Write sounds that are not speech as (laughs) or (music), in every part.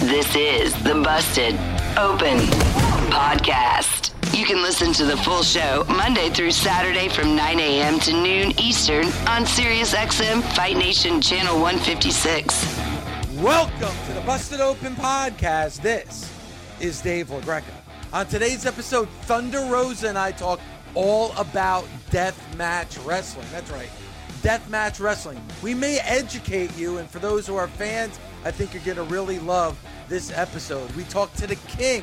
This is the Busted Open Podcast. You can listen to the full show Monday through Saturday from 9 a.m. to noon Eastern on SiriusXM Fight Nation Channel 156. Welcome to the Busted Open Podcast. This is Dave LaGreca. On today's episode, Thunder Rosa and I talk all about death match wrestling. That's right, death match wrestling. We may educate you, and for those who are fans, I think you're going to really love this episode. We talk to the king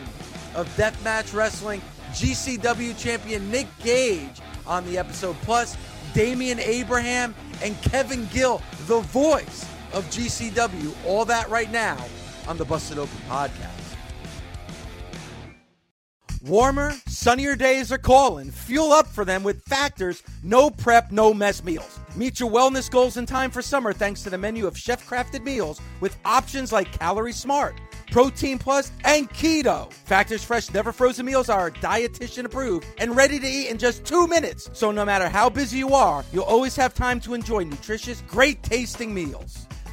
of deathmatch wrestling, GCW champion Nick Gage on the episode, plus Damian Abraham and Kevin Gill, the voice of GCW. All that right now on the Busted Open podcast. Warmer, sunnier days are calling. Fuel up for them with Factors no prep, no mess meals. Meet your wellness goals in time for summer thanks to the menu of chef crafted meals with options like Calorie Smart, Protein Plus, and Keto. Factors Fresh Never Frozen meals are dietitian approved and ready to eat in just two minutes. So no matter how busy you are, you'll always have time to enjoy nutritious, great tasting meals.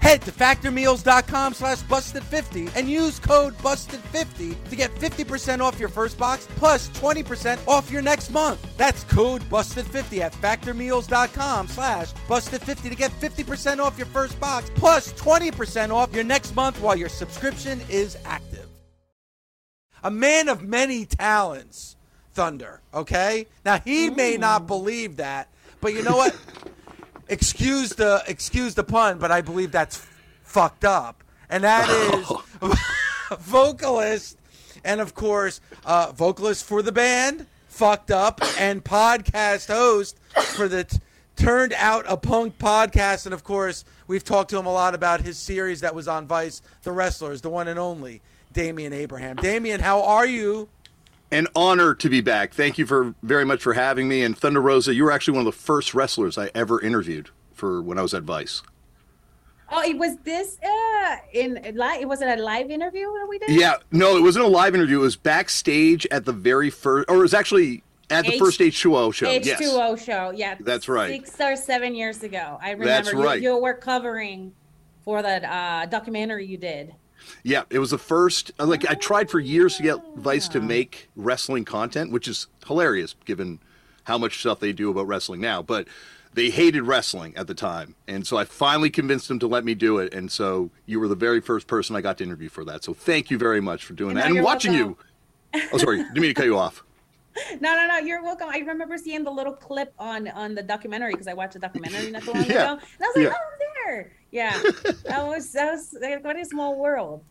Head to factormeals.com slash busted50 and use code busted50 to get 50% off your first box plus 20% off your next month. That's code busted50 at factormeals.com slash busted50 to get 50% off your first box plus 20% off your next month while your subscription is active. A man of many talents, Thunder, okay? Now, he may not believe that, but you know what? (laughs) excuse the excuse the pun, but I believe that's fucked up, and that (laughs) is (laughs) vocalist, and of course, uh, vocalist for the band, fucked up, and podcast host for the t- Turned Out a Punk podcast, and of course, we've talked to him a lot about his series that was on Vice, The Wrestlers, the one and only Damian Abraham. Damian, how are you? An honor to be back. Thank you for very much for having me. And Thunder Rosa, you were actually one of the first wrestlers I ever interviewed for when I was at Vice. Oh, it was this uh in live. It was it a live interview that we did? Yeah, no, it wasn't a live interview. It was backstage at the very first, or it was actually at the H- first H2O show. H2O yes. show. Yeah, That's right. Six or seven years ago, I remember That's you, right. you were covering for that uh, documentary you did. Yeah, it was the first. uh, Like I tried for years to get Vice to make wrestling content, which is hilarious given how much stuff they do about wrestling now. But they hated wrestling at the time, and so I finally convinced them to let me do it. And so you were the very first person I got to interview for that. So thank you very much for doing No, that and watching welcome. you. Oh, sorry, didn't mean to cut you off. (laughs) No, no, no. You're welcome. I remember seeing the little clip on on the documentary because I watched the documentary not too long Yeah. ago, and I was like, Yeah. oh, I'm there. Yeah, (laughs) that was that was like, what a small world.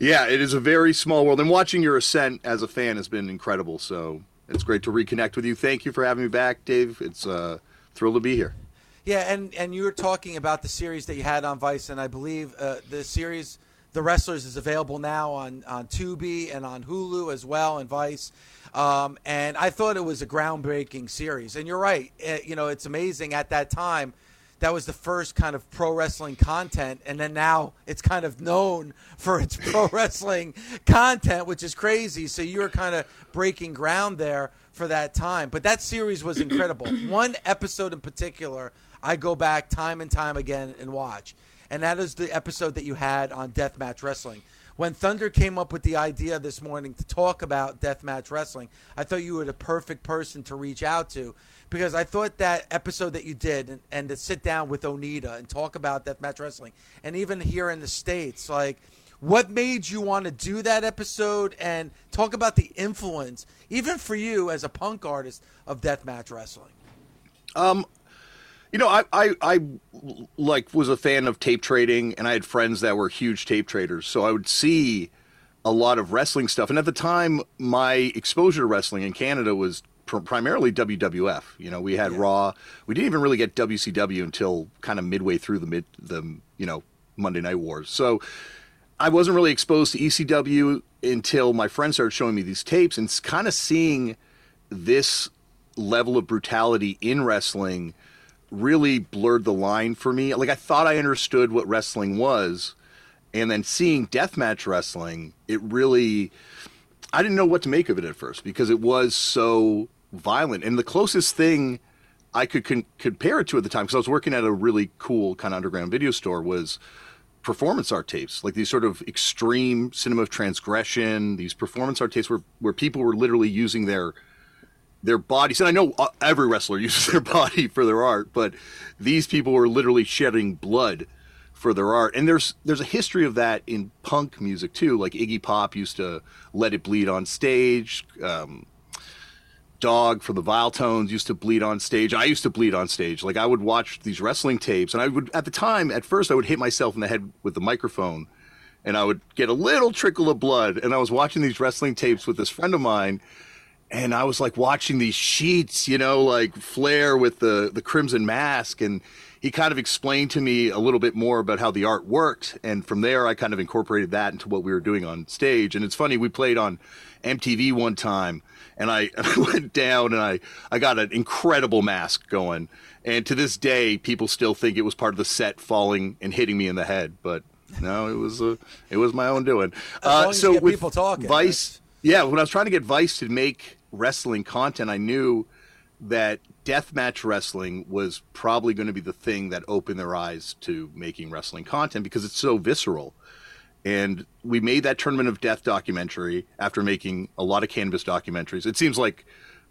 Yeah, it is a very small world, and watching your ascent as a fan has been incredible. So it's great to reconnect with you. Thank you for having me back, Dave. It's uh, thrilled to be here. Yeah, and and you were talking about the series that you had on Vice, and I believe uh, the series, The Wrestlers, is available now on on Tubi and on Hulu as well, and Vice. Um, and I thought it was a groundbreaking series. And you're right, eh, you know, it's amazing at that time. That was the first kind of pro wrestling content, and then now it's kind of known for its (laughs) pro wrestling content, which is crazy. So you were kind of breaking ground there for that time. But that series was incredible. (clears throat) One episode in particular, I go back time and time again and watch, and that is the episode that you had on Deathmatch Wrestling, when Thunder came up with the idea this morning to talk about deathmatch wrestling, I thought you were the perfect person to reach out to because I thought that episode that you did and, and to sit down with Onita and talk about deathmatch wrestling, and even here in the states, like what made you want to do that episode and talk about the influence, even for you as a punk artist, of deathmatch wrestling? Um, you know, I, I, I like was a fan of tape trading, and I had friends that were huge tape traders, so I would see a lot of wrestling stuff. And at the time, my exposure to wrestling in Canada was pr- primarily WWF. You know, we had Yeah. Raw. We didn't even really get WCW until kind of midway through the mid the you know Monday Night Wars. So I wasn't really exposed to ECW until my friends started showing me these tapes and kind of seeing this level of brutality in wrestling really blurred the line for me. Like I thought I understood what wrestling was, and then seeing deathmatch wrestling, it really I didn't know what to make of it at first because it was so violent. And the closest thing I could con- compare it to at the time, because I was working at a really cool kind of underground video store, was performance art tapes, like these sort of extreme cinema of transgression, these performance art tapes where, where people were literally using their their bodies. And I know uh, every wrestler (laughs) uses their body for their art, but these people were literally shedding blood for their art. And there's there's a history of that in punk music too. Like Iggy Pop used to let it bleed on stage. Um, Dog from the Viletones used to bleed on stage. I used to bleed on stage. Like I would watch these wrestling tapes, and I would at the time, at first, I would hit myself in the head with the microphone, and I would get a little trickle of blood. And I was watching these wrestling tapes with this friend of mine, and I was like watching these sheets, you know, like Flair with the the crimson mask, and he kind of explained to me a little bit more about how the art worked, and from there I kind of incorporated that into what we were doing on stage. And it's funny, we played on MTV one time, and I, (laughs) I went down and I I got an incredible mask going, and to this day people still think it was part of the set falling and hitting me in the head, but. No, it was uh, it was my own doing. Uh, long as you so get with people talking, Vice, yeah, when I was trying to get Vice to make wrestling content, I knew that deathmatch wrestling was probably going to be the thing that opened their eyes to making wrestling content because it's so visceral. And we made that Tournament of Death documentary after making a lot of cannabis documentaries. It seems like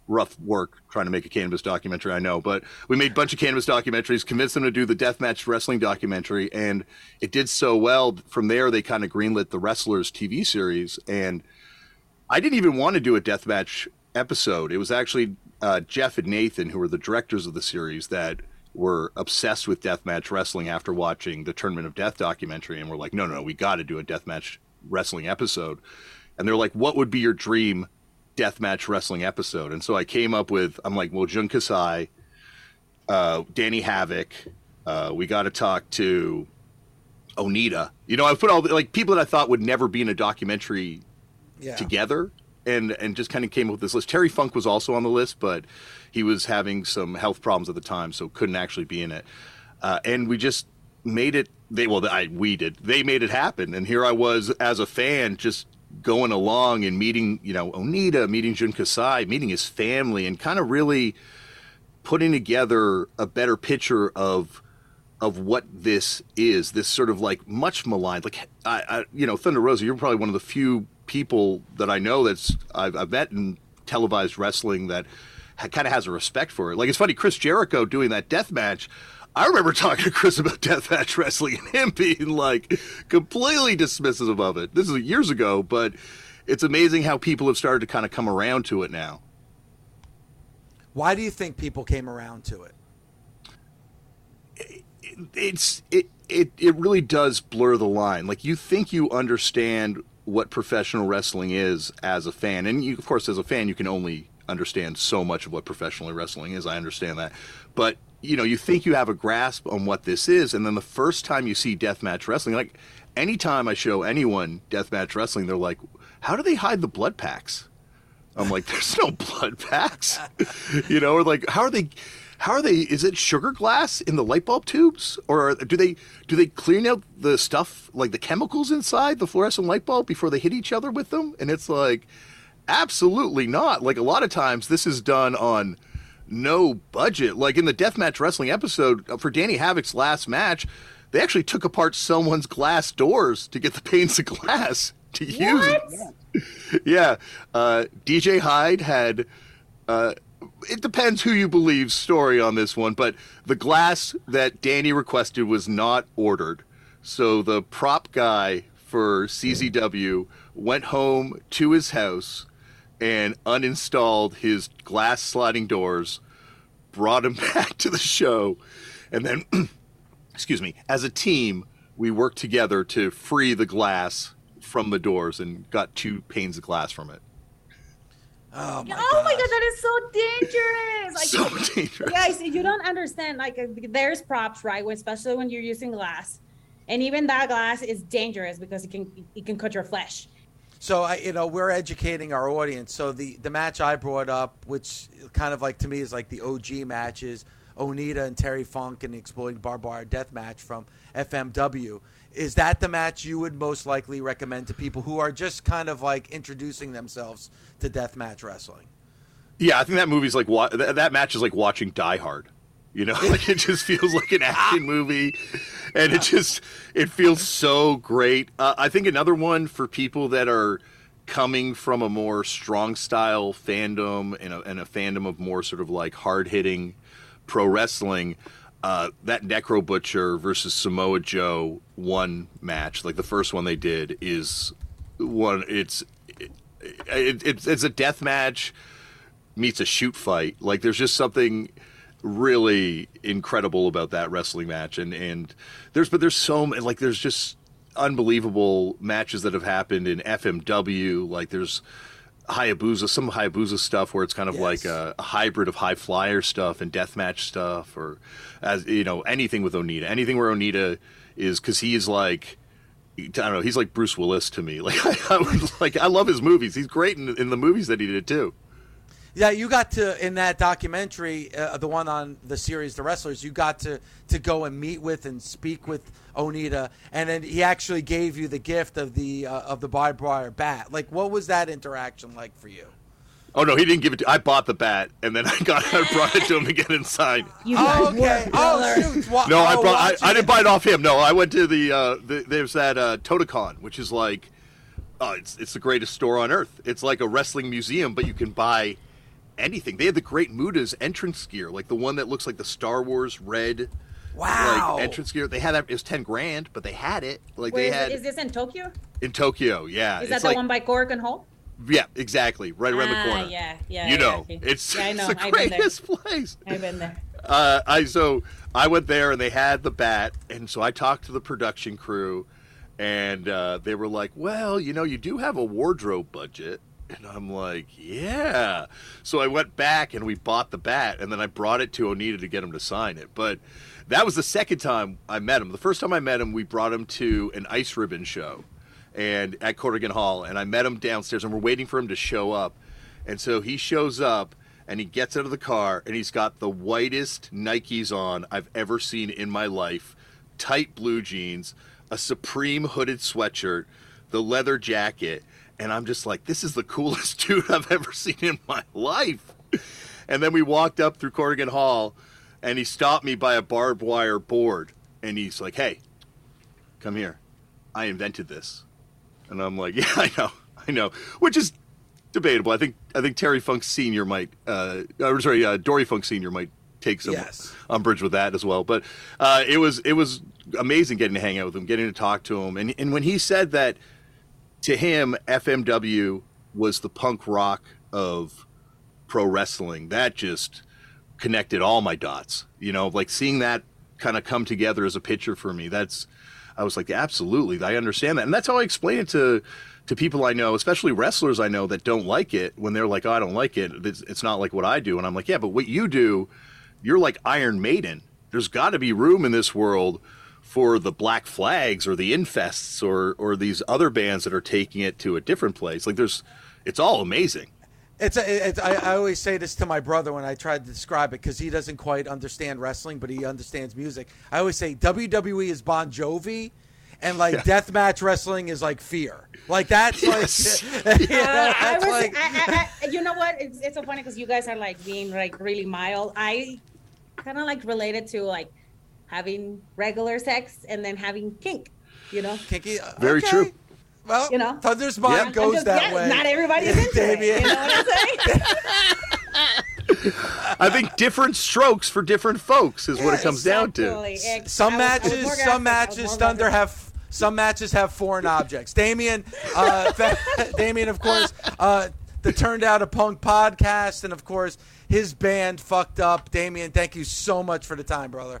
rough work trying to make a cannabis documentary, I know, but we made a bunch of cannabis documentaries, convinced them to do the deathmatch wrestling documentary, and it did so well. From there, they kind of greenlit the Wrestlers TV series, and I didn't even want to do a deathmatch episode. It was actually uh, Jeff and Nathan, who were the directors of the series, that were obsessed with deathmatch wrestling after watching the Tournament of Death documentary, and were like, "No, no, no, we got to do a deathmatch wrestling episode." And they're like, "What would be your dream deathmatch wrestling episode?" And so I came up with, I'm like, "Well, Jun Kasai, uh, Danny Havoc, uh, we got to talk to Onita. You know, I put all the, like people that I thought would never be in a documentary Yeah. together and and just kind of came up with this list. Terry Funk was also on the list, but he was having some health problems at the time, so couldn't actually be in it. Uh, and we just made it. They well, I we did. They made it happen, and here I was as a fan, just going along and meeting, you know, Onita, meeting Jun Kasai, meeting his family, and kind of really putting together a better picture of of what this is. This sort of like much maligned, like I, I you know, Thunder Rosa. You're probably one of the few people that I know that's I've, I've met in televised wrestling that ha- kind of has a respect for it. Like it's funny, Chris Jericho doing that death match. I remember (laughs) talking to Chris about deathmatch wrestling and him being like completely dismissive of it. This is years ago, but it's amazing how people have started to kind of come around to it now. Why do you think people came around to it? it's it it it really does blur the line. Like you think you understand what professional wrestling is as a fan, and you, of course, as a fan, you can only understand so much of what professional wrestling is. I understand that, but you know, you think you have a grasp on what this is, and then the first time you see deathmatch wrestling, like anytime I show anyone deathmatch wrestling, they're like, "How do they hide the blood packs?" I'm like, "There's no (laughs) blood packs," (laughs) you know, or like, "How are they?" How are they? Is it sugar glass in the light bulb tubes, or do they do they clean out the stuff like the chemicals inside the fluorescent light bulb before they hit each other with them? And it's like, absolutely not. Like a lot of times, this is done on no budget. Like in the deathmatch wrestling episode uh, for Danny Havoc's last match, they actually took apart someone's glass doors to get the (laughs) panes of glass to use it. Yeah, uh, DJ Hyde had. Uh, it depends who you believe's story on this one, but the glass that Danny requested was not ordered. So the prop guy for CZW went home to his house and uninstalled his glass sliding doors, brought him (laughs) back to the show, and then, (clears throat) excuse me, as a team, we worked together to free the glass from the doors and got two panes of glass from it. Oh my, oh my god, that is so dangerous. Like, So dangerous. guys, you don't understand. Like, uh, there's props, right? Especially when you're using glass, and even that glass is dangerous because it can it can cut your flesh. So I, you know, we're educating our audience. So the the match I brought up, which kind of like to me is like the OG matches, Onita and Terry Funk and the Exploding Barbed Wire Death Match from FMW. Is that the match you would most likely recommend to people who are just kind of like introducing themselves to death match wrestling? Yeah, I think that movie's like wa- that, that match is like watching Die Hard. You know, (laughs) like it just feels like an action movie, and it just it feels so great. Uh, I think another one for people that are coming from a more strong style fandom and a, and a fandom of more sort of like hard hitting pro wrestling. Uh, that Necro Butcher versus Samoa Joe one match, like the first one they did, is one. It's it, it, it's it's a death match meets a shoot fight. Like there's just something really incredible about that wrestling match and and there's but there's so many like there's just unbelievable matches that have happened in FMW like there's Hayabusa some Hayabusa stuff where it's kind of Yes. like a, a hybrid of high flyer stuff and deathmatch stuff or as you know anything with Onita anything where Onita is cuz he is like I don't know. He's like Bruce Willis to me. (laughs) Like I, I like I love his movies. He's great in, in the movies that he did too. Yeah, you got to in that documentary, uh, the one on the series, The Wrestlers. You got to to go and meet with and speak with Onita, and then he actually gave you the gift of the uh, of the barbed wire bat. Like, what was that interaction like for you? Oh no, he didn't give it to. I bought the bat and then (laughs) I got I brought it to him to get inside. You Oh, okay. Oh, shoot. Wa- No, I oh, brought. I, I didn't buy it off him. No, I went to the. Uh, the there's that uh, Totocon, which is like, oh, it's it's the greatest store on earth. It's like a wrestling museum, but you can buy anything. They had the Great Muta's entrance gear, like the one that looks like the Star Wars red. Wow. Like entrance gear, they had that. It was ten grand, but they had it. Like Where they had is this in Tokyo? in Tokyo. Yeah, Is that it's the like, one by Korakuen Hall? Yeah, exactly. Right around Ah, the corner. yeah, yeah, You know, okay. it's, Yeah, I (laughs) know. it's the I've greatest place. I've been there. Uh, I so I went there and they had the bat, and so I talked to the production crew, and uh, they were like, "Well, you know, you do have a wardrobe budget." And I'm like, yeah. So I went back and we bought the bat, and then I brought it to Onita to get him to sign it. But that was the second time I met him. The first time I met him, we brought him to an ice ribbon show, and at Korakuen Hall, and I met him downstairs, and we're waiting for him to show up. And so he shows up, and he gets out of the car, and he's got the whitest Nikes on I've ever seen in my life, tight blue jeans, a Supreme hooded sweatshirt, the leather jacket, and I'm just like, this is the coolest (laughs) dude I've ever seen in my life. And then we walked up through Korakuen Hall, and he stopped me by a barbed wire board, and he's like, hey, come here. I invented this. And I'm like, (laughs) yeah, I know, I know, which is debatable. I think I think Terry Funk Senior might, uh, or sorry, uh, Dory Funk Senior might take some Yes. umbrage with that as well. But uh, it was it was amazing getting to hang out with him, getting to talk to him, and and when he said that to him, FMW was the punk rock of pro wrestling. That just connected all my dots. You know, like seeing that kind of come together as a picture for me. That's I was like, absolutely, I understand that, and that's how I explain it to to people I know, especially wrestlers I know that don't like it. When they're like, oh, I don't like it. It's, it's not like what I do, and I'm like, yeah, but what you do, you're like Iron Maiden. There's got to be room in this world for the Black Flags or the Infests or or these other bands that are taking it to a different place. Like there's, it's all amazing. It's, a, it's I, I always say this to my brother when I try to describe it because he doesn't quite understand wrestling, but he understands music. I always say WWE is Bon Jovi, and like deathmatch wrestling is like Fear. Like that's Yes. like, you know, Uh, I that's was, like I, I, I, you know what? It's, it's so funny because you guys are like being like really mild. I kind of like related to like having regular sex and then having kink. You know, kinky. uh, Very okay. true. Well, you know, Thunder's mind Yep. goes just- that yeah, way. Not everybody's into Damian. it. You know what I'm saying? (laughs) I think different strokes for different folks is what it comes down to. Exactly. Ex- Some was- matches, some graphic. I was matches, Thunder graphic. have some matches have foreign objects. Damian, uh, (laughs) Damian, of course, uh, the Turned Out a Punk podcast, and of course his band fucked up. Damian, thank you so much for the time, brother.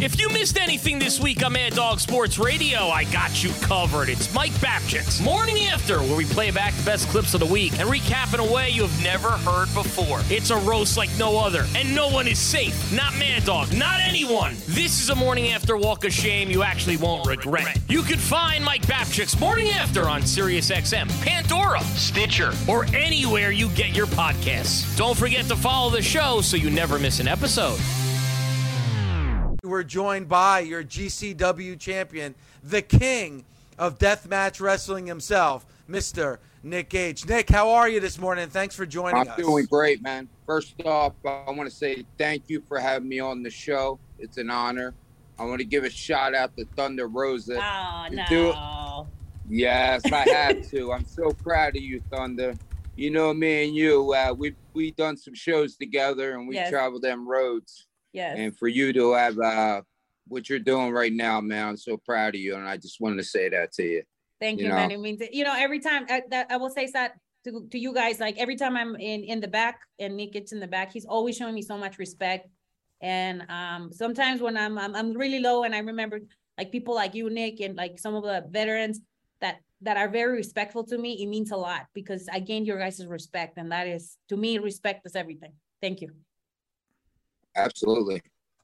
If you missed anything this week on Mad Dog Sports Radio, I got you covered. It's Mike Babchik's Morning After, where we play back the best clips of the week and recap in a way you have never heard before. It's a roast like no other, and no one is safe. Not Mad Dog, not anyone. This is a Morning After walk of shame you actually won't regret. You can find Mike Babchik's Morning After on SiriusXM, Pandora, Stitcher, or anywhere you get your podcasts. Don't forget to follow the show so you never miss an episode. We're joined by your GCW champion, the king of deathmatch wrestling himself, Mr. Nick Gage. Nick, how are you this morning? Thanks for joining us. I'm doing great, man. First off, I want to say thank you for having me on the show. It's an honor. I want to give a shout out to Thunder Rosa. Oh You no. do- Yes, I have (laughs) to. I'm so proud of you, Thunder. You know, me and you, uh, we we done some shows together, and we Yes. traveled them roads. Yes. And for you to have uh, what you're doing right now, man, I'm so proud of you, and I just wanted to say that to you. Thank you you, know. man. It means you know every time I, that I will say that to, to you guys. Like every time I'm in in the back and Nick gets in the back, he's always showing me so much respect. And um, sometimes when I'm, I'm I'm really low, and I remember like people like you, Nick, and like some of the veterans that that are very respectful to me. It means a lot because I gained your guys' respect, and that is to me, respect is everything. Thank you. Absolutely.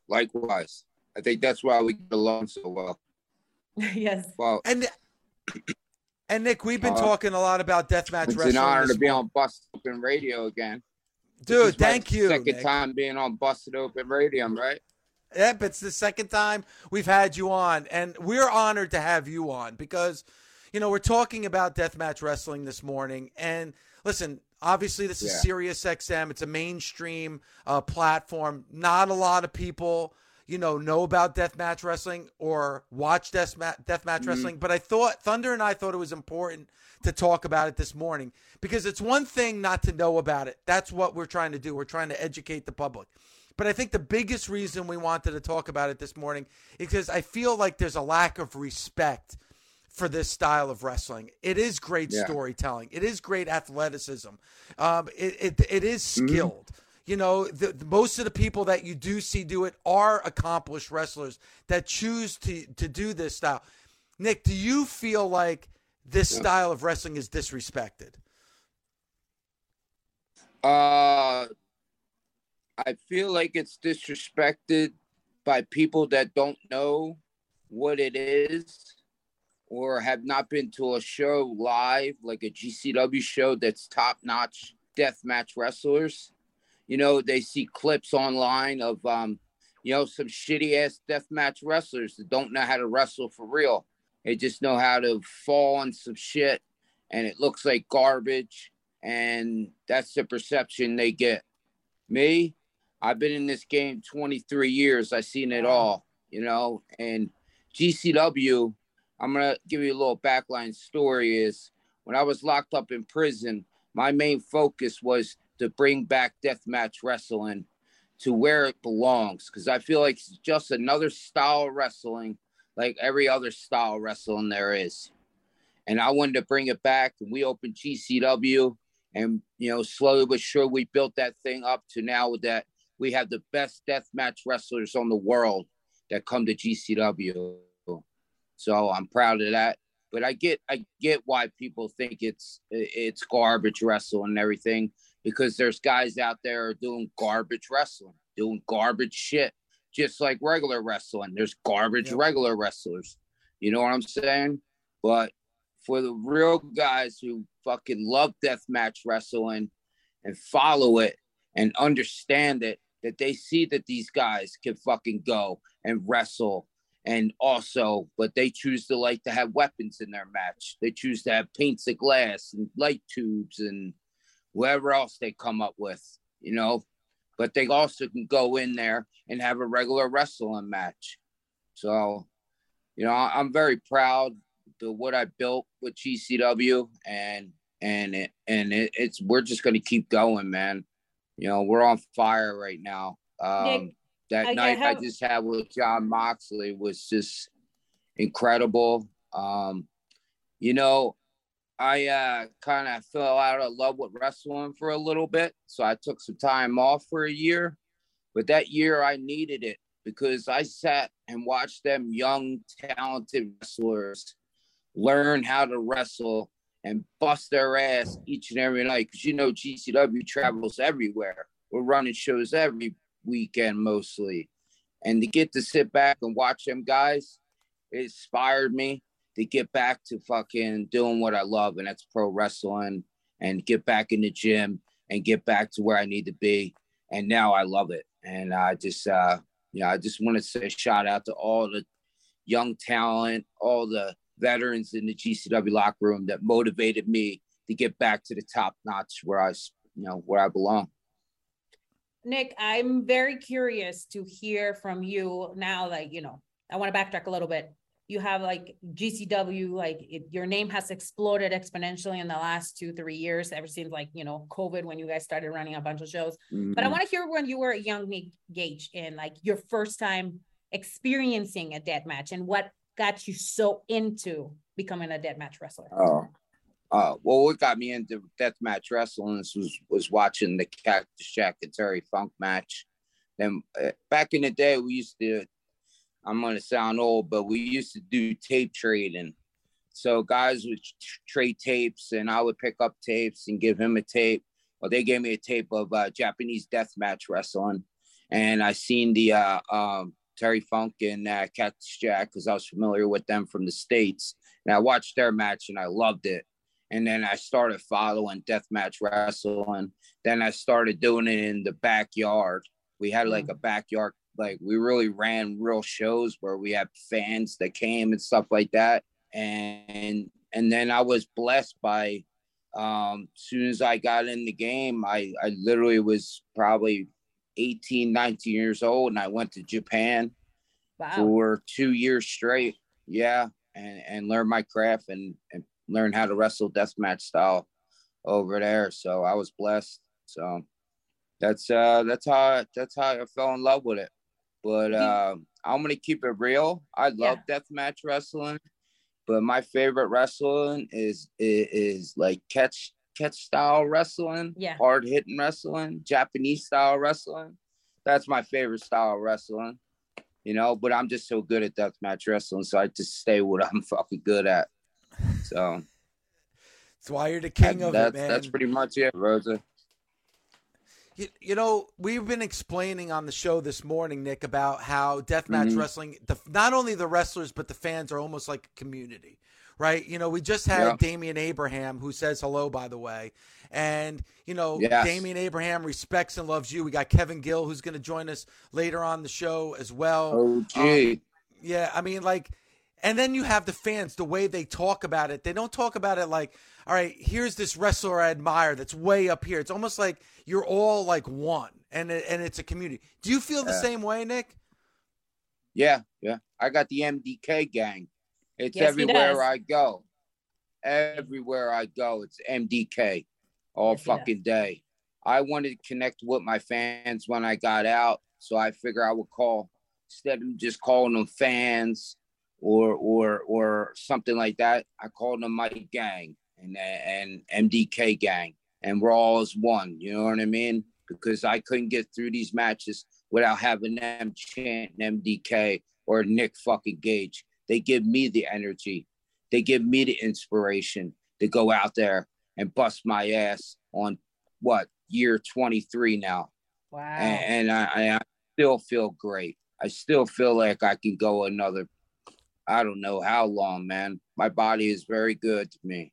Likewise. I think that's why we get along so well. (laughs) yes. Well, And (clears throat) and Nick, we've been Uh, talking a lot about deathmatch it's wrestling. an honor to be on Busted Open Radio again. This Dude, is my thank you. Second Nick. time being on Busted Open Radio, right? Yep, it's the second time we've had you on, and we're honored to have you on because, you know, we're talking about deathmatch wrestling this morning. And listen, obviously, this is Yeah. Sirius XM. It's a mainstream uh, platform. Not a lot of people, you know, know about deathmatch wrestling or watch deathmatch deathmatch Mhm. wrestling. But I thought Thunder and I thought it was important to talk about it this morning because it's one thing not to know about it. That's what we're trying to do. We're trying to educate the public. But I think the biggest reason we wanted to talk about it this morning is because I feel like there's a lack of respect for this style of wrestling. It is great Yeah. storytelling. It is great athleticism. Um, it, it it is skilled. You know, the, the- most of the people that you do see do it are accomplished wrestlers that choose to to do this style. Nick, do you feel like this Yeah. style of wrestling is disrespected? Uh, I feel like it's disrespected by people that don't know what it is or have not been to a show live, like a GCW show that's top notch deathmatch wrestlers. You know, they see clips online of, um, you know, some shitty ass deathmatch wrestlers that don't know how to wrestle for real. They just know how to fall on some shit and it looks like garbage. And that's the perception they get. Me, I've been in this game 23 years. I've seen it all, you know, and GCW, I'm to give you a little backline story is when I was locked up in prison, my main focus was to bring back deathmatch wrestling to where it belongs because I feel like it's just another style of wrestling like every other style wrestling there is. and I wanted to bring it back. And we opened GCW, and you know, slowly but sure, we built that thing up to now that we have the best death match wrestlers on the world that come to GCW. So I'm proud of that. But I get I get why people think it's it's garbage wrestling and everything because there's guys out there doing garbage wrestling, doing garbage shit, just like regular wrestling. There's garbage yep. regular wrestlers. You know what I'm saying? But for the real guys who fucking love deathmatch wrestling and follow it and understand it, that they see that these guys can fucking go and wrestle and also but they choose to like to have weapons in their match. They choose to have paints of glass and light tubes and whatever else they come up with you know? But they also can go in there and have a regular wrestling match. So you know i'm very proud of what i built with gcw and and it, and it, it's we're just going to keep going man. You know we're on fire right now. Um Nick, that I, night I, have... I, just had with Jon Moxley was just incredible um you know i uh kind of fell out of love with wrestling for a little bit so i took some time off for a year but that year i needed it because i sat and watched them young talented wrestlers learn how to wrestle and bust their ass each and every night because you know GCW travels everywhere. We're running shows every weekend mostly. And to get to sit back and watch them guys, it inspired me to get back to fucking doing what I love, and that's pro wrestling and get back in the gym and get back to where I need to be. And now I love it. And I just uh you know, I just want to say shout out to all the young talent, all the veterans in the GCW locker room that motivated me to get back to the top notch where I, you know, where I belong. Nick, I'm very curious to hear from you now. Like, you know, I want to backtrack a little bit. You have like GCW, like it, your name has exploded exponentially in the last two, three years. Ever since like you know COVID, when you guys started running a bunch of shows. Mm-hmm. But I mm-hmm. want to hear when you were a young Nick Gage and like your first time experiencing a death match and what got you so into becoming a death match wrestler? Oh, uh, well, what got me into death match wrestling was was watching the Cactus Jack and Terry Funk match. Then uh, back in the day, we used to. I'm gonna sound old, but we used to do tape trading. So guys would trade tapes, and I would pick up tapes and give him a tape. Well, they gave me a tape of uh, Japanese death match wrestling, and I seen the uh, um, Terry Funk and uh, Cactus Jack because I was familiar with them from the States. And I watched their match and I loved it. And then I started following deathmatch wrestling. Then I started doing it in the backyard. We had like mm. a backyard, like we really ran real shows where we had fans that came and stuff like that. And and then I was blessed by um as soon as I got in the game, I, I literally was probably 18, 19 years old, and I went to Japan wow. for two years straight. Yeah, and and learn my craft and and learn how to wrestle deathmatch style over there. So I was blessed. So that's uh that's how that's how I fell in love with it. But uh, I'm gonna keep it real. I love yeah. deathmatch wrestling, but my favorite wrestling is, is is like catch catch style wrestling, yeah, hard hitting wrestling, Japanese style wrestling. That's my favorite style of wrestling, you know. But I'm just so good at deathmatch wrestling, so I just stay what I'm (laughs) fucking good at. So that's why you're the king that, of it, man. That's pretty much it, Rosa. You, you know, we've been explaining on the show this morning, Nick, about how deathmatch mm-hmm. wrestling, the, not only the wrestlers, but the fans are almost like a community right? You know, we just had yeah. Damian Abraham, who says hello, by the way. And, you know, yes. Damian Abraham respects and loves you. We got Kevin Gill, who's going to join us later on the show as well. Oh, gee. Um, yeah, I mean, like, and then you have the fans, the way they talk about it. They don't talk about it like, all right, here's this wrestler I admire that's way up here. It's almost like you're all like one, and and it's a community. Do you feel the yeah. same way, Nick? Yeah, yeah. I got the MDK gang. It's yes, everywhere I go. Everywhere I go, it's MDK all yes, fucking day. I wanted to connect with my fans when I got out, so I figure I would call instead of just calling them fans or or or something like that, I called them my gang and and MDK gang, and we're all as one. You know what I mean? Because I couldn't get through these matches without having them chant MDK or Nick fucking Gage. They give me the energy. They give me the inspiration to go out there and bust my ass on what year 23 now. Wow. And, and I, I still feel great. I still feel like I can go another, I don't know how long, man. My body is very good to me.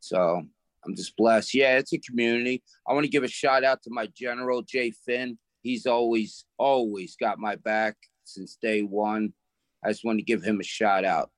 So I'm just blessed. Yeah, it's a community. I want to give a shout out to my general, Jay Finn. He's always, always got my back since day one. I just want to give him a shout out.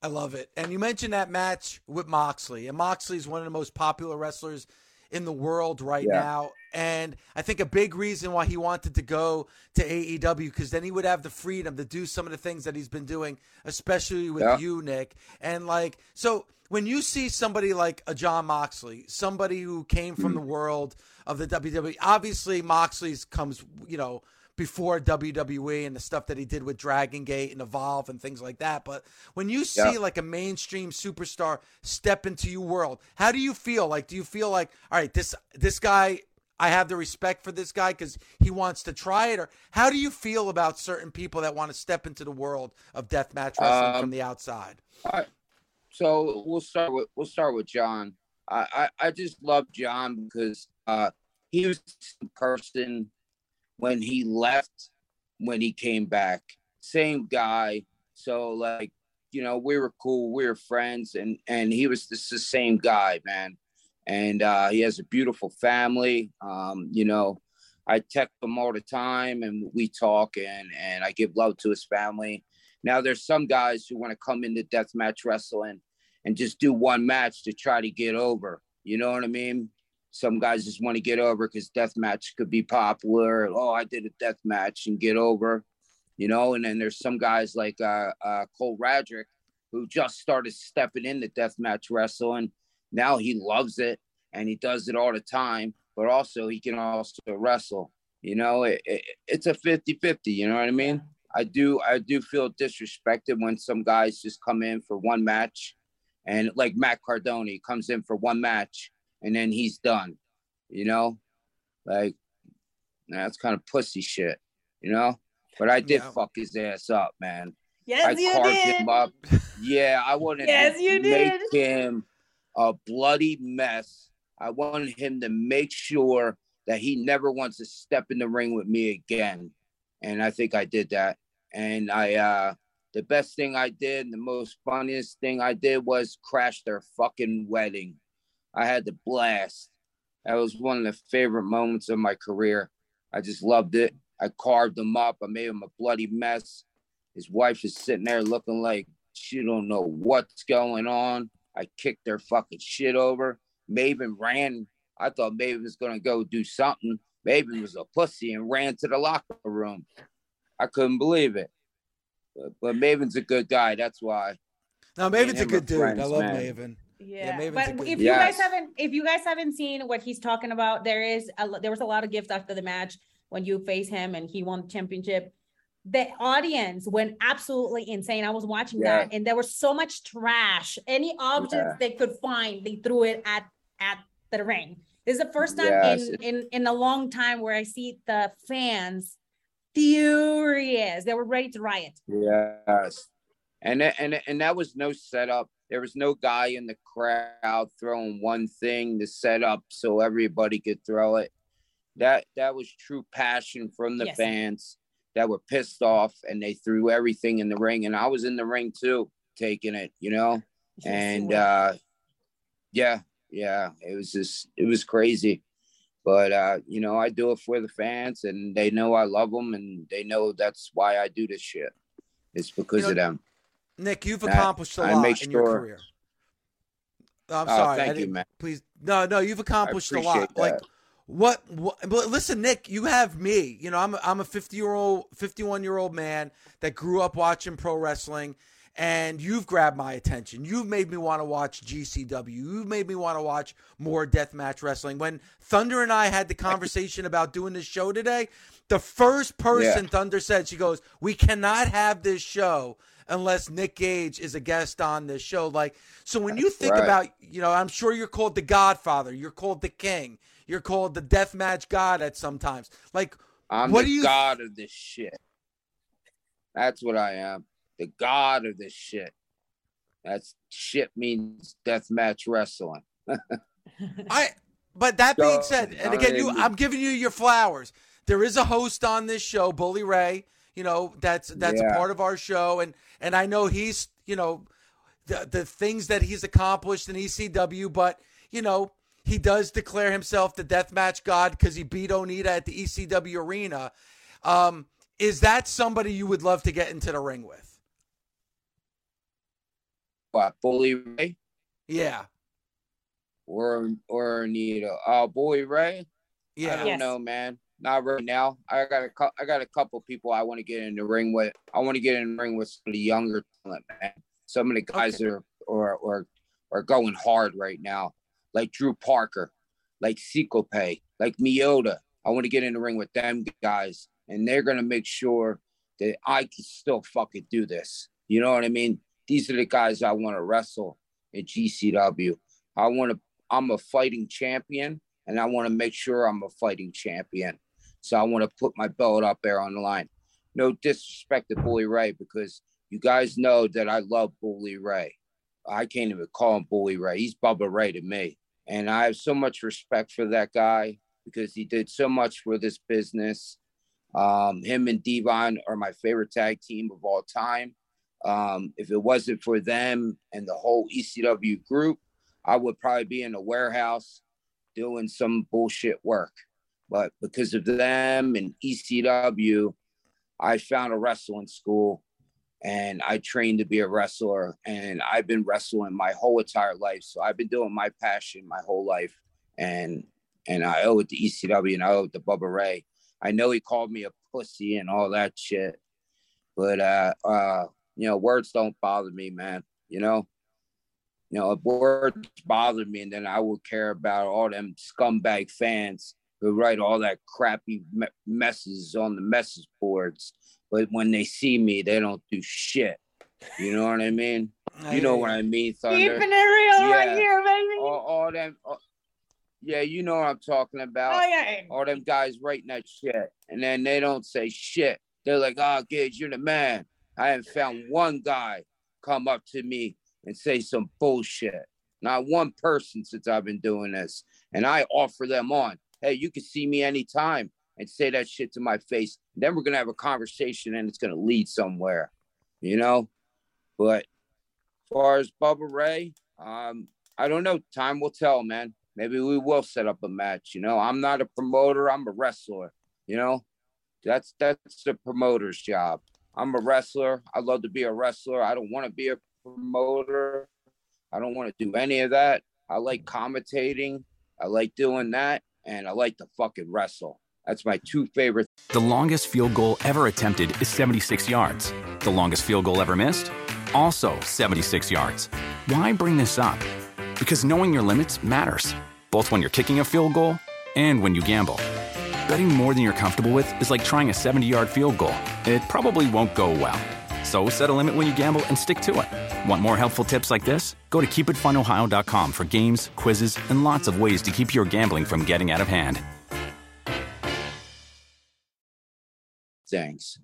I love it. And you mentioned that match with Moxley, and Moxley is one of the most popular wrestlers in the world right Yeah. now. And I think a big reason why he wanted to go to AEW because then he would have the freedom to do some of the things that he's been doing, especially with Yeah. you, Nick. And like, so when you see somebody like a Jon Moxley, somebody who came from hmm. the world of the WWE, obviously Moxley's comes, you know, before WWE and the stuff that he did with Dragon Gate and Evolve and things like that. But when you see Yeah. like a mainstream superstar step into your world, how do you feel? Like, do you feel like, all right, this this guy, I have the respect for this guy because he wants to try it, or how do you feel about certain people that want to step into the world of deathmatch wrestling from Um, the outside? All right. So we'll start with we'll start with Jon. I I, I just love Jon because uh, he was the person when he left, when he came back, same guy. So like you know we were cool, we were friends, and and he was just the same guy, man. And uh, he has a beautiful family. Um, you know, I text him all the time, and we talk, and and I give love to his family. Now there's some guys who want to come into deathmatch wrestling and just do one match to try to get over. You know what I mean? Some guys just want to get over because death match could be popular. Oh, I did a death match and get over. You know, and then there's some guys like uh, uh, Cole Radrick who just started stepping into deathmatch wrestling. Now he loves it and he does it all the time, but also he can also wrestle. You know, it, it, it's a 50 50. You know what I mean? I do I do feel disrespected when some guys just come in for one match and like Matt Cardona comes in for one match and then he's done. You know? Like that's kind of pussy shit, you know? But I did Yeah. fuck his ass up, man. Yes, I you carved did. him up. Yeah, I (laughs) wanted Yes, to you make did. him a bloody mess. I wanted him to make sure that he never wants to step in the ring with me again. And I think I did that. And I uh the best thing I did, the most funniest thing I did was crash their fucking wedding. I had the blast. That was one of the favorite moments of my career. I just loved it. I carved him up. I made him a bloody mess. His wife is sitting there looking like she don't know what's going on. I kicked their fucking shit over. Maven ran. I thought Maven was gonna go do something. Maven was a pussy and ran to the locker room. I couldn't believe it. But, but Maven's a good guy. That's why. No, me and Maven's a good dude. friends, I love man. Maven. Yeah, Maven's a but good- if you guys haven't, if you guys haven't seen what he's talking about, there is a, there was a lot of gifts after the match when you face him and he won the championship. The audience went absolutely insane. I was watching Yeah. that, and there was so much trash. Any objects Yeah. they could find, they threw it at at the ring. This is the first time Yes, in in in a long time where I see the fans furious. They were ready to riot. Yes. And and and that was no setup. There was no guy in the crowd throwing one thing to set up so everybody could throw it. That that was true passion from the Yes. fans that were pissed off and they threw everything in the ring. And I was in the ring too, taking it, you know. Yes, And uh yeah, yeah, it was just it was crazy. But uh, you know, I do it for the fans and they know I love them and they know that's why I do this shit. It's because know, of them. Nick, you've accomplished a lot make in your career. I'm Oh, sorry. Thank you, man. Please, no, no, you've accomplished a lot. appreciate Like, what, what? But listen, Nick, you have me. You know, I'm a, I'm a 50 year old, 51 year old man that grew up watching pro wrestling, and you've grabbed my attention. You've made me want to watch GCW. You've made me want to watch more deathmatch wrestling. When Thunder and I had the conversation about doing this show today, the first person yeah. Thunder said, she goes, "We cannot have this show unless Nick Gage is a guest on this show." Like, so when you think right. about, you know, I'm sure you're called the Godfather, you're called the King, you're called the Deathmatch God at sometimes. Like, I'm what the do you God of this shit. That's what I am the god of this shit. That's shit means deathmatch wrestling. (laughs) I but that being said, and again, you I'm giving you your flowers. There is a host on this show, Bully Ray. You know, that's that's yeah. a part of our show, and and I know he's you know the the things that he's accomplished in ECW, but you know he does declare himself the deathmatch god because he beat Onita at the ECW arena. Um, is that somebody you would love to get into the ring with? what Bully Ray? Yeah. Or or Onita. Oh, Bully Ray. Yeah. I don't yes. know, man. Not right now. I got a I got a couple people I want to get in the ring with. I want to get in the ring with some of the younger talent, man. Some of the guys okay. that are or or are going hard right now, like Drew Parker, like Pay, like Miota. I want to get in the ring with them guys, and they're gonna make sure that I can still fucking do this. You know what I mean? these are the guys I want to wrestle in GCW. I want to, I'm a fighting champion and I want to make sure I'm a fighting champion. So I want to put my belt up there on the line. No disrespect to Bully Ray because you guys know that I love Bully Ray. I can't even call him Bully Ray. He's Bubba Ray to me. And I have so much respect for that guy because he did so much for this business. Um, him and Devon are my favorite tag team of all time. Um, if it wasn't for them and the whole ECW group, I would probably be in a warehouse doing some bullshit work. But because of them and ECW, I found a wrestling school and I trained to be a wrestler. And I've been wrestling my whole entire life. So I've been doing my passion my whole life. And and I owe it to ECW and I owe it to Bubba Ray. I know he called me a pussy and all that shit. But uh uh you know, words don't bother me, man. You know, you know, if words bother me, and then I would care about all them scumbag fans who write all that crappy me- messages on the message boards. But when they see me, they don't do shit. You know what I mean? you know what I mean, Thunder. Keeping it real yeah. right here, baby. All, all them, all, yeah, you know what I'm talking about. Oh yeah. All them guys writing that shit, and then they don't say shit. They're like, "Oh, Gage, you're the man." I haven't found one guy come up to me and say some bullshit. Not one person since I've been doing this. And I offer them on. Hey, you can see me anytime and say that shit to my face. Then we're gonna have a conversation and it's gonna lead somewhere, you know. But as far as Bubba Ray, um, I don't know. Time will tell, man. Maybe we will set up a match. You know, I'm not a promoter. I'm a wrestler. You know, that's that's the promoter's job. I'm a wrestler. I love to be a wrestler. I don't want to be a promoter. I don't want to do any of that. I like commentating. I like doing that. And I like to fucking wrestle. That's my two favorite. The longest field goal ever attempted is 76 yards. The longest field goal ever missed? Also 76 yards. Why bring this up? Because knowing your limits matters, both when you're kicking a field goal and when you gamble. Betting more than you're comfortable with is like trying a 70 yard field goal. It probably won't go well. So set a limit when you gamble and stick to it. Want more helpful tips like this? Go to keepitfunohio.com for games, quizzes, and lots of ways to keep your gambling from getting out of hand. Thanks.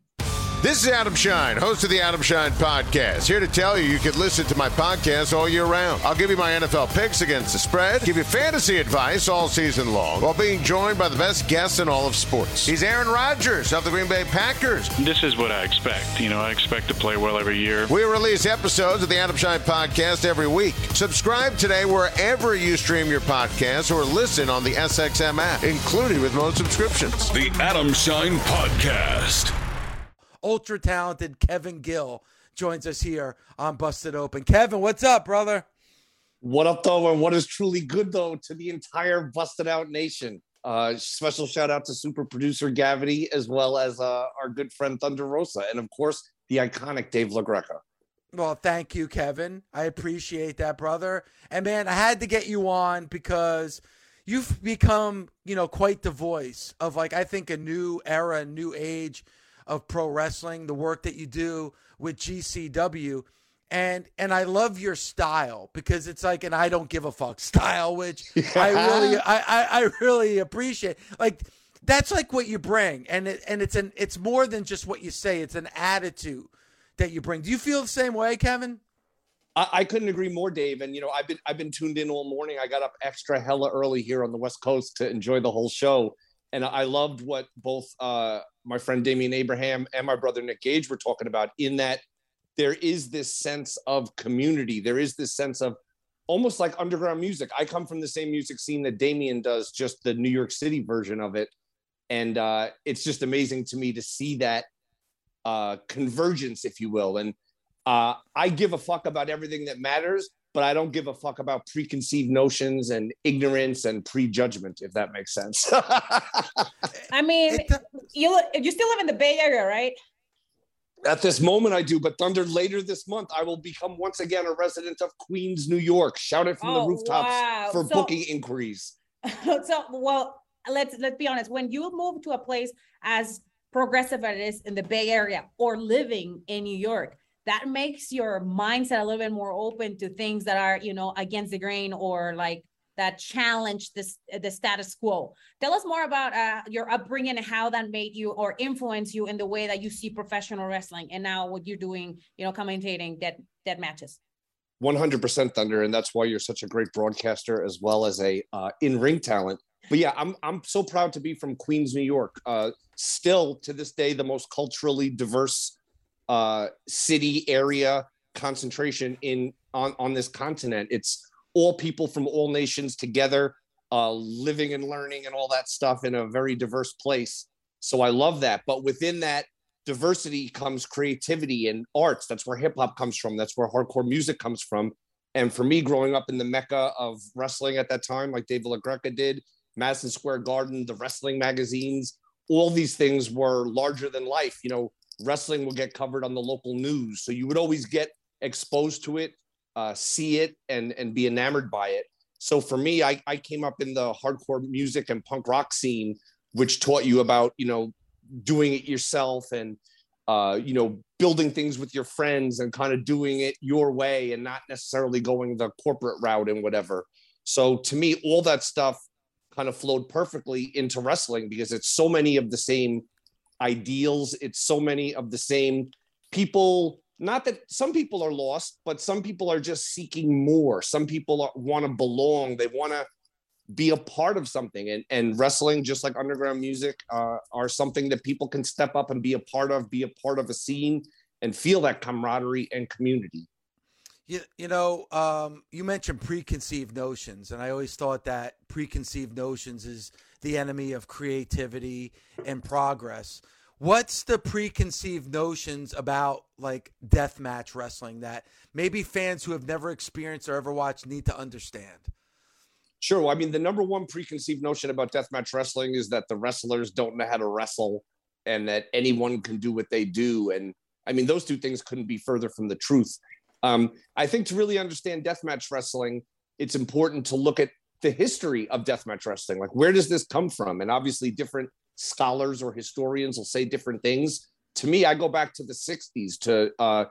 This is Adam Schein, host of the Adam Schein Podcast. Here to tell you you can listen to my podcast all year round. I'll give you my NFL picks against the spread, give you fantasy advice all season long, while being joined by the best guests in all of sports. He's Aaron Rodgers of the Green Bay Packers. This is what I expect. You know, I expect to play well every year. We release episodes of the Adam Schein Podcast every week. Subscribe today wherever you stream your podcast or listen on the SXM app, included with most subscriptions. The Adam Schein Podcast ultra talented Kevin Gill joins us here on Busted Open. Kevin, what's up, brother? What up, though? And what is truly good, though, to the entire Busted Out Nation. Uh, special shout out to super producer Gavity, as well as uh, our good friend Thunder Rosa, and of course, the iconic Dave LaGreca. Well, thank you, Kevin. I appreciate that, brother. And man, I had to get you on because you've become, you know, quite the voice of like I think a new era, a new age of pro wrestling, the work that you do with GCW. And and I love your style because it's like an I don't give a fuck style, which (laughs) I really I, I, I really appreciate. Like that's like what you bring. And it and it's an it's more than just what you say, it's an attitude that you bring. Do you feel the same way, Kevin? I, I, couldn't agree more, Dave. And you know, I've been I've been tuned in all morning. I got up extra hella early here on the West Coast to enjoy the whole show. And I loved what both uh, my friend Damian Abraham and my brother Nick Gage were talking about. In that there is this sense of community. There is this sense of almost like underground music. I come from the same music scene that Damian does, just the New York City version of it. And uh, it's just amazing to me to see that uh, convergence, if you will. And uh, I give a fuck about everything that matters, but I don't give a fuck about preconceived notions and ignorance and prejudgment, if that makes sense. (laughs) I mean, you you still live in the Bay Area, right? At this moment, I do. But Thunder, later this month, I will become once again a resident of Queens, New York. Shout it from oh, the rooftops wow. for so, booking inquiries. (laughs) So, well, let's let's be honest. When you move to a place as progressive as it is in the Bay Area or living in New York, that makes your mindset a little bit more open to things that are, you know, against the grain or like that challenge this the status quo. Tell us more about uh, your upbringing and how that made you or influence you in the way that you see professional wrestling and now what you're doing, you know, commentating dead dead matches. 100% Thunder, and that's why you're such a great broadcaster as well as a uh, in ring talent. But yeah, I'm I'm so proud to be from Queens, New York. Uh, still to this day, the most culturally diverse uh, city area concentration in on on this continent. It's all people from all nations together, uh, living and learning and all that stuff in a very diverse place. So I love that. But within that diversity comes creativity and arts. That's where hip hop comes from. That's where hardcore music comes from. And for me, growing up in the mecca of wrestling at that time, like Dave LaGreca did, Madison Square Garden, the wrestling magazines, all these things were larger than life. You know, wrestling will get covered on the local news. So you would always get exposed to it, uh, see it, and, and be enamored by it. So for me, I, I came up in the hardcore music and punk rock scene, which taught you about, you know, doing it yourself and, uh, you know, building things with your friends and kind of doing it your way and not necessarily going the corporate route and whatever. So to me, all that stuff kind of flowed perfectly into wrestling because it's so many of the same ideals. It's so many of the same people. Not that some people are lost, but some people are just seeking more. Some people want to belong. They want to be a part of something. And, and wrestling, just like underground music, uh, are something that people can step up and be a part of, be a part of a scene and feel that camaraderie and community. You, you know, um, you mentioned preconceived notions, and I always thought that preconceived notions is the enemy of creativity and progress. What's the preconceived notions about like death match wrestling that maybe fans who have never experienced or ever watched need to understand? Sure. Well, I mean, the number one preconceived notion about deathmatch wrestling is that the wrestlers don't know how to wrestle and that anyone can do what they do. And I mean, those two things couldn't be further from the truth. Um, I think to really understand deathmatch wrestling, it's important to look at the history of deathmatch wrestling. Like, where does this come from? And obviously, different scholars or historians will say different things. To me, I go back to the 60s to uh,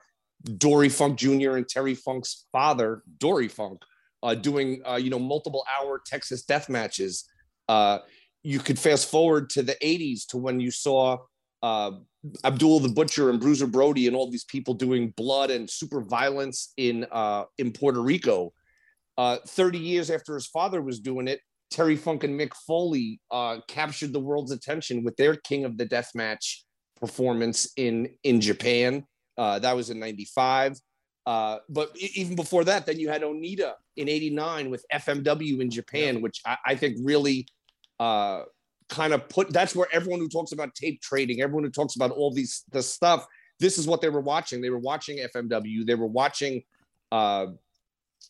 Dory Funk Jr. and Terry Funk's father, Dory Funk, uh, doing uh, you know multiple hour Texas death matches. Uh, you could fast forward to the 80s to when you saw uh, Abdul the Butcher and Bruiser Brody and all these people doing blood and super violence in uh, in Puerto Rico. Uh, 30 years after his father was doing it, Terry Funk and Mick Foley uh, captured the world's attention with their King of the Death Match performance in in Japan. Uh, that was in '95. Uh, but even before that, then you had Onita in '89 with FMW in Japan, yeah. which I, I, think really uh, kind of put that's where everyone who talks about tape trading, everyone who talks about all these the stuff, this is what they were watching. They were watching FMW, they were watching uh,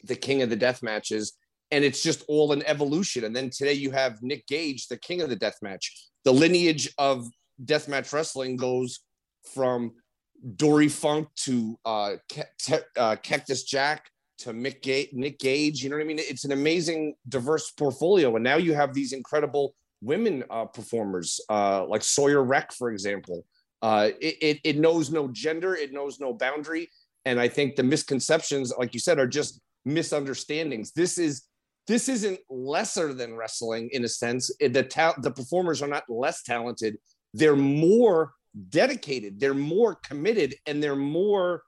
the King of the Death matches, and it's just all an evolution. And then today you have Nick Gage, the King of the Death match. The lineage of death match wrestling goes from Dory Funk to uh, uh, Cactus Jack to Mick Ga- Nick Gage. You know what I mean? It's an amazing, diverse portfolio, and now you have these incredible women uh, performers uh, like Sawyer Wreck, for example. Uh, it, it, it knows no gender, it knows no boundary, and I think the misconceptions, like you said, are just misunderstandings. This is this isn't lesser than wrestling in a sense. Eh, the ta- the performers are not less talented; they're more dedicated, they're more committed, and they're more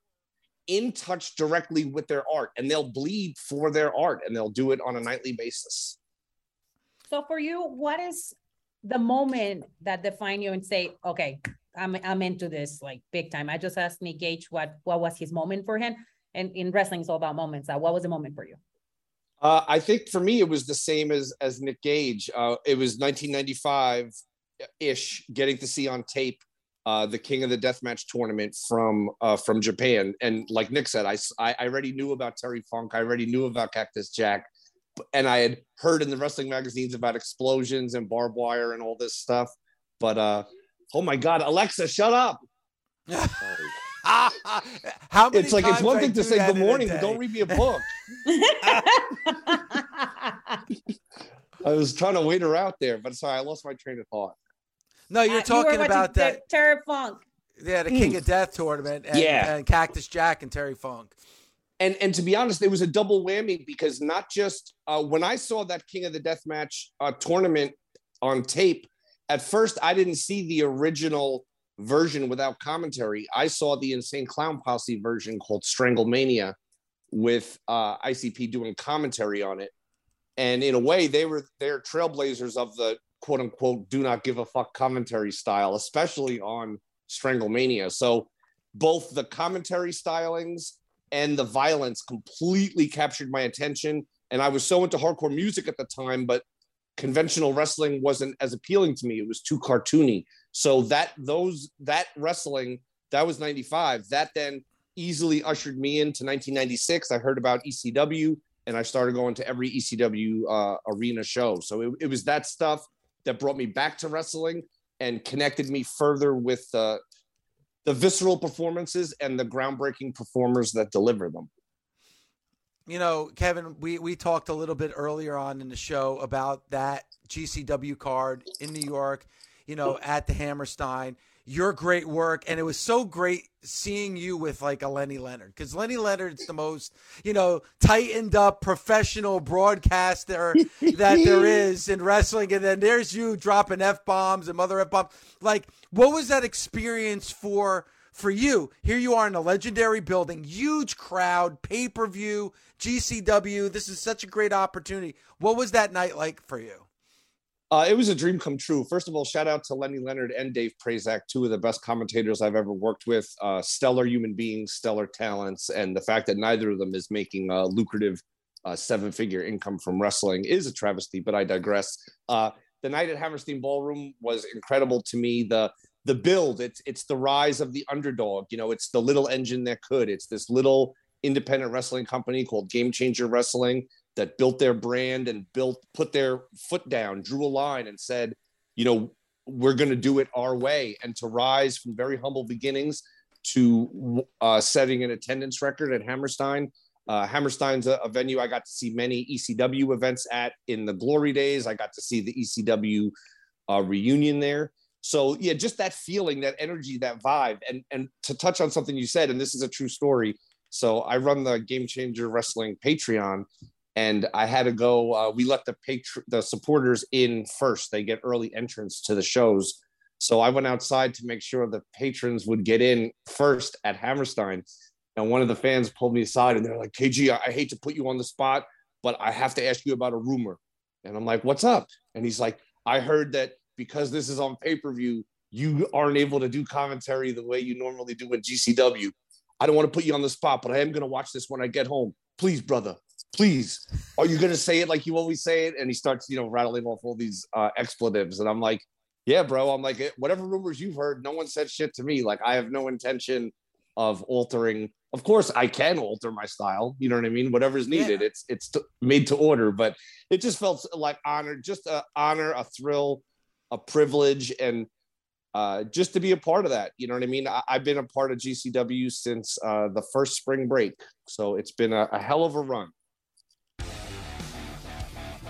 in touch directly with their art. And they'll bleed for their art, and they'll do it on a nightly basis. So for you, what is the moment that define you and say, okay, I'm I'm into this like big time. I just asked Nick Gage what what was his moment for him. And in wrestling, it's all about moments. Uh, what was the moment for you? Uh, I think for me, it was the same as as Nick Gage. Uh, it was 1995 ish, getting to see on tape uh, the King of the Deathmatch tournament from uh, from Japan. And like Nick said, I, I already knew about Terry Funk. I already knew about Cactus Jack, and I had heard in the wrestling magazines about explosions and barbed wire and all this stuff. But uh, oh my God, Alexa, shut up! (laughs) (laughs) How many it's like it's one I thing to say good morning, but don't read me a book. (laughs) I was trying to wait her out there, but sorry, I lost my train of thought. No, you're Uh, talking watching about that. Terry Funk. Yeah, the King of Death tournament. And, Yeah. and Cactus Jack and Terry Funk. and and to be honest, it was a double whammy because not just uh, when I saw that King of the Death match uh, tournament on tape, at first I didn't see the original version without commentary. I saw the Insane Clown Posse version called Stranglemania with uh, ICP doing commentary on it, and in a way they were they're trailblazers of the quote unquote do not give a fuck commentary style, especially on Stranglemania. So both the commentary stylings and the violence completely captured my attention. And I was so into hardcore music at the time, but conventional wrestling wasn't as appealing to me. It was too cartoony. So that those that wrestling that was 95. That then easily ushered me into 1996. I heard about ECW and I started going to every ECW uh, arena show. So it, it was that stuff that brought me back to wrestling and connected me further with the visceral performances and the groundbreaking performers that deliver them. You know, Kevin, we, we talked a little bit earlier on in the show about that GCW card in New York, you know, at the Hammerstein. Your great work. And it was so great seeing you with like a Lenny Leonard because Lenny Leonard's the most, you know, tightened up professional broadcaster (laughs) that there is in wrestling. And then there's you dropping F bombs and mother F bombs. Like, what was that experience for? for you. Here you are in a legendary building, huge crowd, pay per view, GCW. This is such a great opportunity. What was that night like for you? Uh, it was a dream come true. First of all, shout out to Lenny Leonard and Dave Prazak, two of the best commentators I've ever worked with. Uh, stellar human beings, stellar talents, and the fact that neither of them is making a lucrative uh, seven-figure income from wrestling is a travesty. But I digress. Uh, the night at Hammerstein Ballroom was incredible to me. The the build, it's it's the rise of the underdog. You know, it's the little engine that could. It's this little independent wrestling company called Game Changer Wrestling that built their brand and built put their foot down, drew a line, and said, you know, we're going to do it our way, and to rise from very humble beginnings to uh, setting an attendance record at Hammerstein. Uh, Hammerstein's a, a venue I got to see many ECW events at in the glory days. I got to see the ECW uh, reunion there. So yeah, just that feeling, that energy, that vibe, and and to touch on something you said, and this is a true story. So I run the Game Changer Wrestling Patreon, and I had to go. Uh, we let the patr- the supporters in first; they get early entrance to the shows. So I went outside to make sure the patrons would get in first at Hammerstein. And one of the fans pulled me aside, and they're like, "KG, I, I hate to put you on the spot, but I have to ask you about a rumor." And I'm like, "What's up?" And he's like, "I heard that." because this is on pay per view, you aren't able to do commentary the way you normally do in GCW. I don't want to put you on the spot, but I am going to watch this when I get home. Please, brother, please. Are you going to say it like you always say it? And he starts, you know, rattling off all these uh, expletives. And I'm like, yeah, bro. I'm like, whatever rumors you've heard, no one said shit to me. Like, I have no intention of altering. Of course, I can alter my style. You know what I mean? Whatever's needed, yeah. it's it's to, made to order. But it just felt like honor, just a honor, a thrill a privilege and uh, just to be a part of that. You know what I mean? I, have been a part of GCW since uh, the first spring break, so it's been a, a hell of a run.